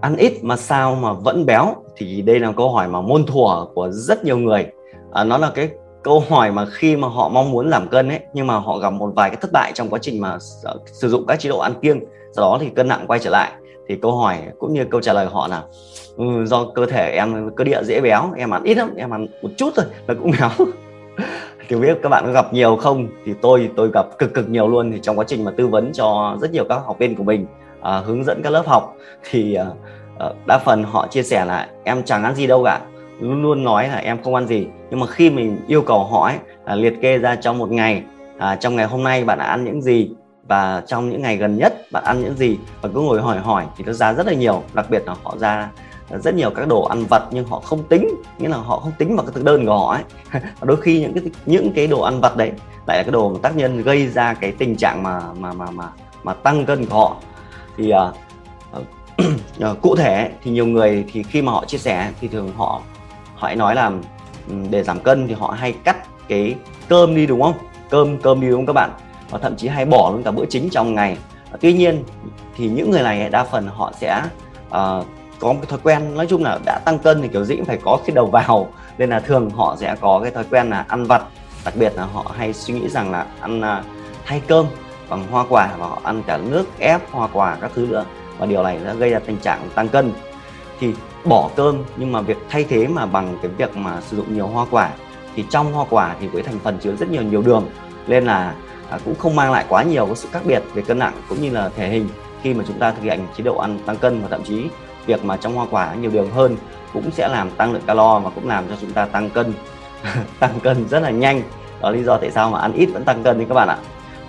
ăn ít mà sao mà vẫn béo thì đây là câu hỏi mà môn thuở của rất nhiều người. À, nó là cái câu hỏi mà khi mà họ mong muốn giảm cân ấy nhưng mà họ gặp một vài cái thất bại trong quá trình mà ờ, sử dụng các chế độ ăn kiêng sau đó thì cân nặng quay trở lại. Thì câu hỏi cũng như câu trả lời của họ là ừ, do cơ thể em cơ địa dễ béo em ăn ít lắm em ăn một chút thôi là cũng béo. Thì biết các bạn có gặp nhiều không? Thì tôi tôi gặp cực cực nhiều luôn thì trong quá trình mà tư vấn cho rất nhiều các học viên của mình à, hướng dẫn các lớp học thì à, à, đa phần họ chia sẻ là em chẳng ăn gì đâu cả luôn luôn nói là em không ăn gì. Nhưng mà khi mình yêu cầu họ ấy, à, liệt kê ra trong một ngày à, trong ngày hôm nay bạn đã ăn những gì và trong những ngày gần nhất bạn ăn những gì và cứ ngồi hỏi hỏi thì nó ra rất là nhiều. Đặc biệt là họ ra rất nhiều các đồ ăn vặt nhưng họ không tính nghĩa là họ không tính vào cái thực đơn của họ ấy. Đôi khi những cái những cái đồ ăn vặt đấy lại là cái đồ mà tác nhân gây ra cái tình trạng mà mà mà mà mà tăng cân của họ thì uh, uh, cụ thể thì nhiều người thì khi mà họ chia sẻ thì thường họ họ nói là để giảm cân thì họ hay cắt cái cơm đi đúng không? Cơm cơm đi đúng không các bạn? Và thậm chí hay bỏ luôn cả bữa chính trong ngày. Ờ, tuy nhiên thì những người này đa phần họ sẽ uh, có một thói quen nói chung là đã tăng cân thì kiểu gì cũng phải có cái đầu vào. Nên là thường họ sẽ có cái thói quen là ăn vặt. Đặc biệt là họ hay suy nghĩ rằng là ăn uh, thay cơm bằng hoa quả và họ ăn cả nước ép hoa quả các thứ nữa. Và điều này đã gây ra tình trạng tăng cân. Thì bỏ cơm nhưng mà việc thay thế mà bằng cái việc mà sử dụng nhiều hoa quả thì trong hoa quả thì với thành phần chứa rất nhiều nhiều đường nên là à, cũng không mang lại quá nhiều cái sự khác biệt về cân nặng cũng như là thể hình khi mà chúng ta thực hiện chế độ ăn tăng cân và thậm chí việc mà trong hoa quả nhiều đường hơn cũng sẽ làm tăng lượng calo và cũng làm cho chúng ta tăng cân tăng cân rất là nhanh. Đó là lý do tại sao mà ăn ít vẫn tăng cân đấy các bạn ạ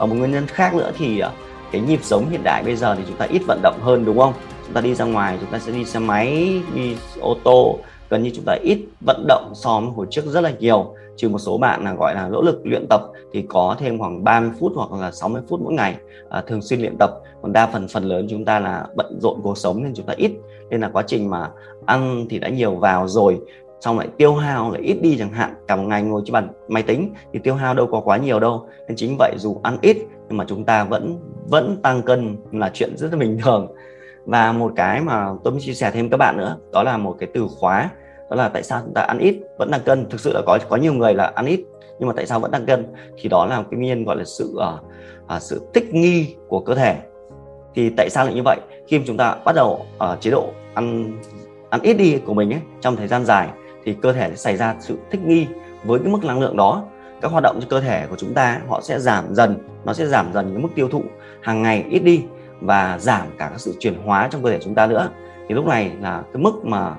và một nguyên nhân khác nữa thì ờ, cái nhịp sống hiện đại bây giờ thì chúng ta ít vận động hơn đúng không? Chúng ta đi ra ngoài chúng ta sẽ đi xe máy đi ô tô gần như chúng ta ít vận động so với hồi trước rất là nhiều. Trừ một số bạn là gọi là nỗ lực luyện tập thì có thêm khoảng 30 phút hoặc là 60 phút mỗi ngày à, thường xuyên luyện tập. Còn đa phần phần lớn chúng ta là bận rộn cuộc sống nên chúng ta ít. Nên là quá trình mà ăn thì đã nhiều vào rồi xong lại tiêu hao lại ít đi chẳng hạn cả một ngày ngồi trên bàn máy tính thì tiêu hao đâu có quá nhiều đâu. Nên chính vậy dù ăn ít nhưng mà chúng ta vẫn vẫn tăng cân là chuyện rất là bình thường. Và một cái mà tôi muốn chia sẻ thêm các bạn nữa đó là một cái từ khóa đó là tại sao chúng ta ăn ít vẫn tăng cân. Thực sự là có có nhiều người là ăn ít nhưng mà tại sao vẫn tăng cân? Thì đó là cái nguyên nhân gọi là sự uh, uh, sự thích nghi của cơ thể. Thì tại sao lại như vậy? Khi mà chúng ta bắt đầu ở uh, chế độ ăn ăn ít đi của mình ấy trong thời gian dài thì cơ thể sẽ xảy ra sự thích nghi với cái mức năng lượng đó. Các hoạt động cho cơ thể của chúng ta họ sẽ giảm dần nó sẽ giảm dần cái mức tiêu thụ hàng ngày ít đi và giảm cả các sự chuyển hóa trong cơ thể chúng ta nữa. Thì lúc này là cái mức mà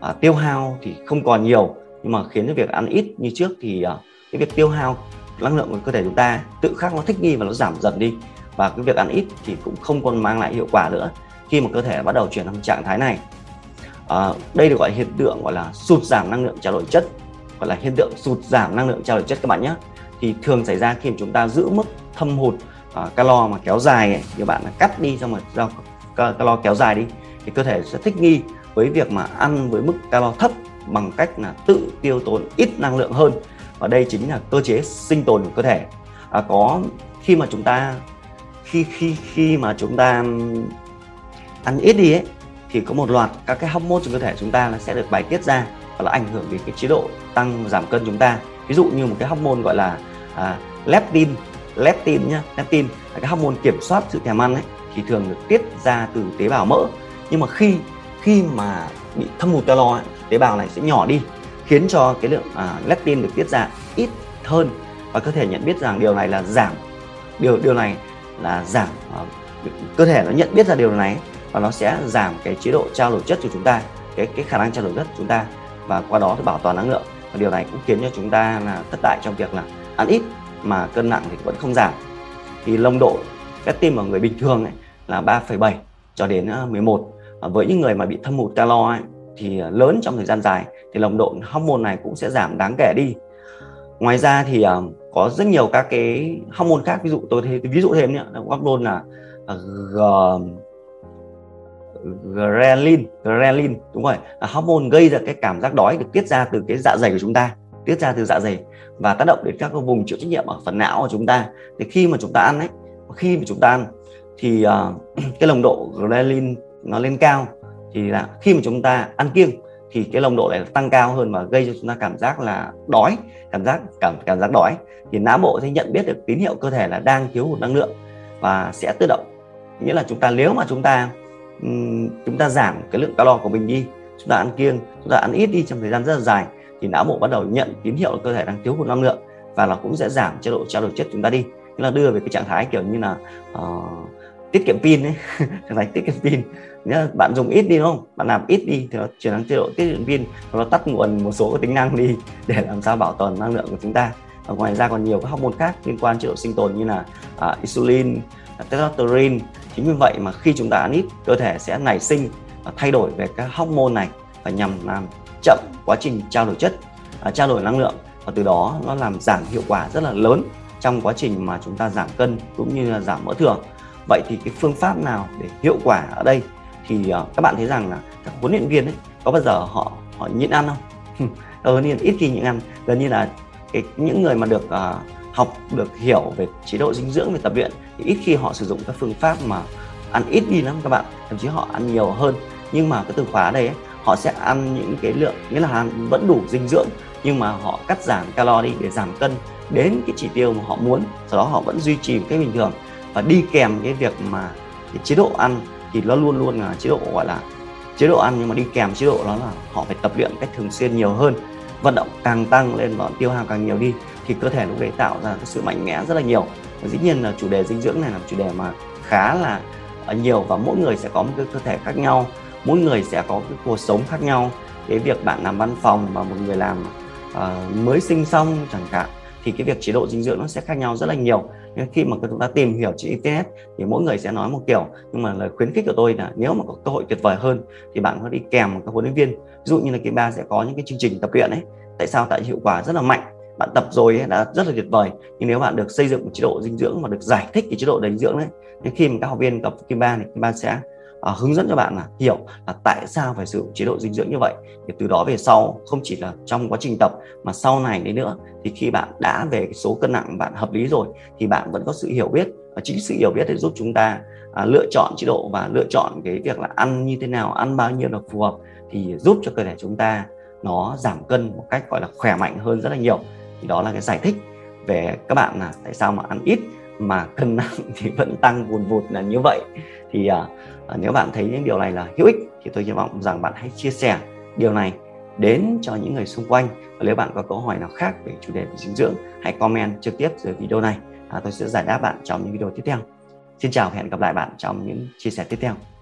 à, tiêu hao thì không còn nhiều nhưng mà khiến cho việc ăn ít như trước thì à, cái việc tiêu hao năng lượng của cơ thể chúng ta tự khắc nó thích nghi và nó giảm dần đi. Và cái việc ăn ít thì cũng không còn mang lại hiệu quả nữa khi mà cơ thể bắt đầu chuyển sang trạng thái này à, đây được gọi hiện tượng gọi là sụt giảm năng lượng trao đổi chất. Gọi là hiện tượng sụt giảm năng lượng trao đổi chất các bạn nhé. Thì thường xảy ra khi mà chúng ta giữ mức thâm hụt à, calo mà kéo dài ấy, như bạn là cắt đi xong rồi do calo kéo dài đi thì cơ thể sẽ thích nghi với việc mà ăn với mức calo thấp bằng cách là tự tiêu tốn ít năng lượng hơn. Và đây chính là cơ chế sinh tồn của cơ thể. À, có khi mà chúng ta khi khi khi mà chúng ta ăn ít đi ấy thì có một loạt các cái hormone trong cơ thể chúng ta nó sẽ được bài tiết ra và nó ảnh hưởng đến cái chế độ tăng giảm cân chúng ta. Ví dụ như một cái hormone gọi là à, leptin leptin nhá leptin là cái hormone kiểm soát sự thèm ăn ấy thì thường được tiết ra từ tế bào mỡ. Nhưng mà khi khi mà bị thâm hụt calo ấy, tế bào này sẽ nhỏ đi khiến cho cái lượng à, leptin được tiết ra ít hơn. Và cơ thể nhận biết rằng điều này là giảm điều điều này là giảm à, cơ thể nó nhận biết ra điều này và nó sẽ giảm cái chế độ trao đổi chất của chúng ta cái cái khả năng trao đổi chất của chúng ta và qua đó thì bảo toàn năng lượng. Và điều này cũng khiến cho chúng ta là thất bại trong việc là ăn ít mà cân nặng thì vẫn không giảm. Thì lông độ leptin ở người bình thường ấy là 3,7 cho đến ờ, 11 và với những người mà bị thâm hụt calo ấy, thì ờ, lớn trong thời gian dài thì lồng độ hormone này cũng sẽ giảm đáng kể đi. Ngoài ra thì uh, có rất nhiều các cái hormone khác ví dụ tôi thấy ví dụ thêm nhé hormone là uh, g ghrelin ghrelin đúng rồi. Là hormone gây ra cái cảm giác đói được tiết ra từ cái dạ dày của chúng ta tiết ra từ dạ dày và tác động đến các cái vùng chịu trách nhiệm ở phần não của chúng ta. Thì khi mà chúng ta ăn ấy khi mà chúng ta ăn thì uh, cái nồng độ ghrelin nó lên cao thì là khi mà chúng ta ăn kiêng thì cái nồng độ này tăng cao hơn và gây cho chúng ta cảm giác là đói cảm giác cảm cảm giác đói. Thì não bộ sẽ nhận biết được tín hiệu cơ thể là đang thiếu hụt năng lượng và sẽ tự động. Nghĩa là chúng ta nếu mà chúng ta chúng ta giảm cái lượng calo của mình đi chúng ta ăn kiêng chúng ta ăn ít đi trong thời gian rất là dài thì não bộ bắt đầu nhận tín hiệu là cơ thể đang thiếu hụt năng lượng và nó cũng sẽ giảm chế độ trao đổi chất chúng ta đi. Tức là đưa về cái trạng thái kiểu như là uh, tiết kiệm pin ấy trạng thái tiết kiệm pin. Nhớ bạn dùng ít đi đúng không? Bạn làm ít đi thì nó chuyển sang chế độ tiết kiệm pin nó tắt nguồn một số cái tính năng đi để làm sao bảo tồn năng lượng của chúng ta. Và ngoài ra còn nhiều các hormone khác liên quan chế độ sinh tồn như là uh, insulin testosterone. Chính vì vậy mà khi chúng ta ăn ít cơ thể sẽ nảy sinh và thay đổi về các hormone này và nhằm làm chậm quá trình trao đổi chất à, trao đổi năng lượng. Và từ đó nó làm giảm hiệu quả rất là lớn trong quá trình mà chúng ta giảm cân cũng như là giảm mỡ thừa. Vậy thì cái phương pháp nào để hiệu quả ở đây? Thì à, các bạn thấy rằng là các huấn luyện viên ấy có bao giờ họ họ nhịn ăn không? Huấn ờ, nên ít khi nhịn ăn. Gần như là cái, những người mà được uh, học được hiểu về chế độ dinh dưỡng về tập luyện thì ít khi họ sử dụng các phương pháp mà ăn ít đi lắm các bạn thậm chí họ ăn nhiều hơn. Nhưng mà cái từ khóa đây ấy, họ sẽ ăn những cái lượng nghĩa là ăn vẫn đủ dinh dưỡng nhưng mà họ cắt giảm calo đi để giảm cân đến cái chỉ tiêu mà họ muốn. Sau đó họ vẫn duy trì một cách bình thường và đi kèm cái việc mà cái chế độ ăn thì nó luôn luôn là chế độ gọi là chế độ ăn nhưng mà đi kèm chế độ đó là họ phải tập luyện cách thường xuyên nhiều hơn vận động càng tăng lên và tiêu hao càng nhiều đi thì cơ thể lúc đấy tạo ra cái sự mạnh mẽ rất là nhiều và dĩ nhiên là chủ đề dinh dưỡng này là chủ đề mà khá là à, nhiều và mỗi người sẽ có một cái cơ thể khác nhau mỗi người sẽ có cái cuộc sống khác nhau. Cái việc bạn làm văn phòng và một người làm uh, mới sinh xong chẳng hạn thì cái việc chế độ dinh dưỡng nó sẽ khác nhau rất là nhiều. Nên khi mà chúng ta tìm hiểu trên internet thì mỗi người sẽ nói một kiểu nhưng mà lời khuyến khích của tôi là nếu mà có cơ hội tuyệt vời hơn thì bạn có đi kèm một các huấn luyện viên. Ví dụ như là cái ba sẽ có những cái chương trình tập luyện ấy. Tại sao? Tại hiệu quả rất là mạnh bạn tập rồi ấy, đã rất là tuyệt vời. Nhưng nếu bạn được xây dựng một chế độ dinh dưỡng và được giải thích cái chế độ dinh dưỡng đấy nên khi mà các học viên gặp kim ba thì kim ba sẽ à, hướng dẫn cho bạn là hiểu là tại sao phải sử dụng chế độ dinh dưỡng như vậy. Thì từ đó về sau không chỉ là trong quá trình tập mà sau này đấy nữa thì khi bạn đã về cái số cân nặng bạn hợp lý rồi thì bạn vẫn có sự hiểu biết. Và chính sự hiểu biết để giúp chúng ta à, lựa chọn chế độ và lựa chọn cái việc là ăn như thế nào ăn bao nhiêu là phù hợp thì giúp cho cơ thể chúng ta nó giảm cân một cách gọi là khỏe mạnh hơn rất là nhiều thì đó là cái giải thích về các bạn là tại sao mà ăn ít mà cân nặng thì vẫn tăng vùn vụt là như vậy. Thì à, à, nếu bạn thấy những điều này là hữu ích thì tôi hy vọng rằng bạn hãy chia sẻ điều này đến cho những người xung quanh. Và nếu bạn có câu hỏi nào khác về chủ đề về dinh dưỡng hãy comment trực tiếp dưới video này. À, tôi sẽ giải đáp bạn trong những video tiếp theo. Xin chào và hẹn gặp lại bạn trong những chia sẻ tiếp theo.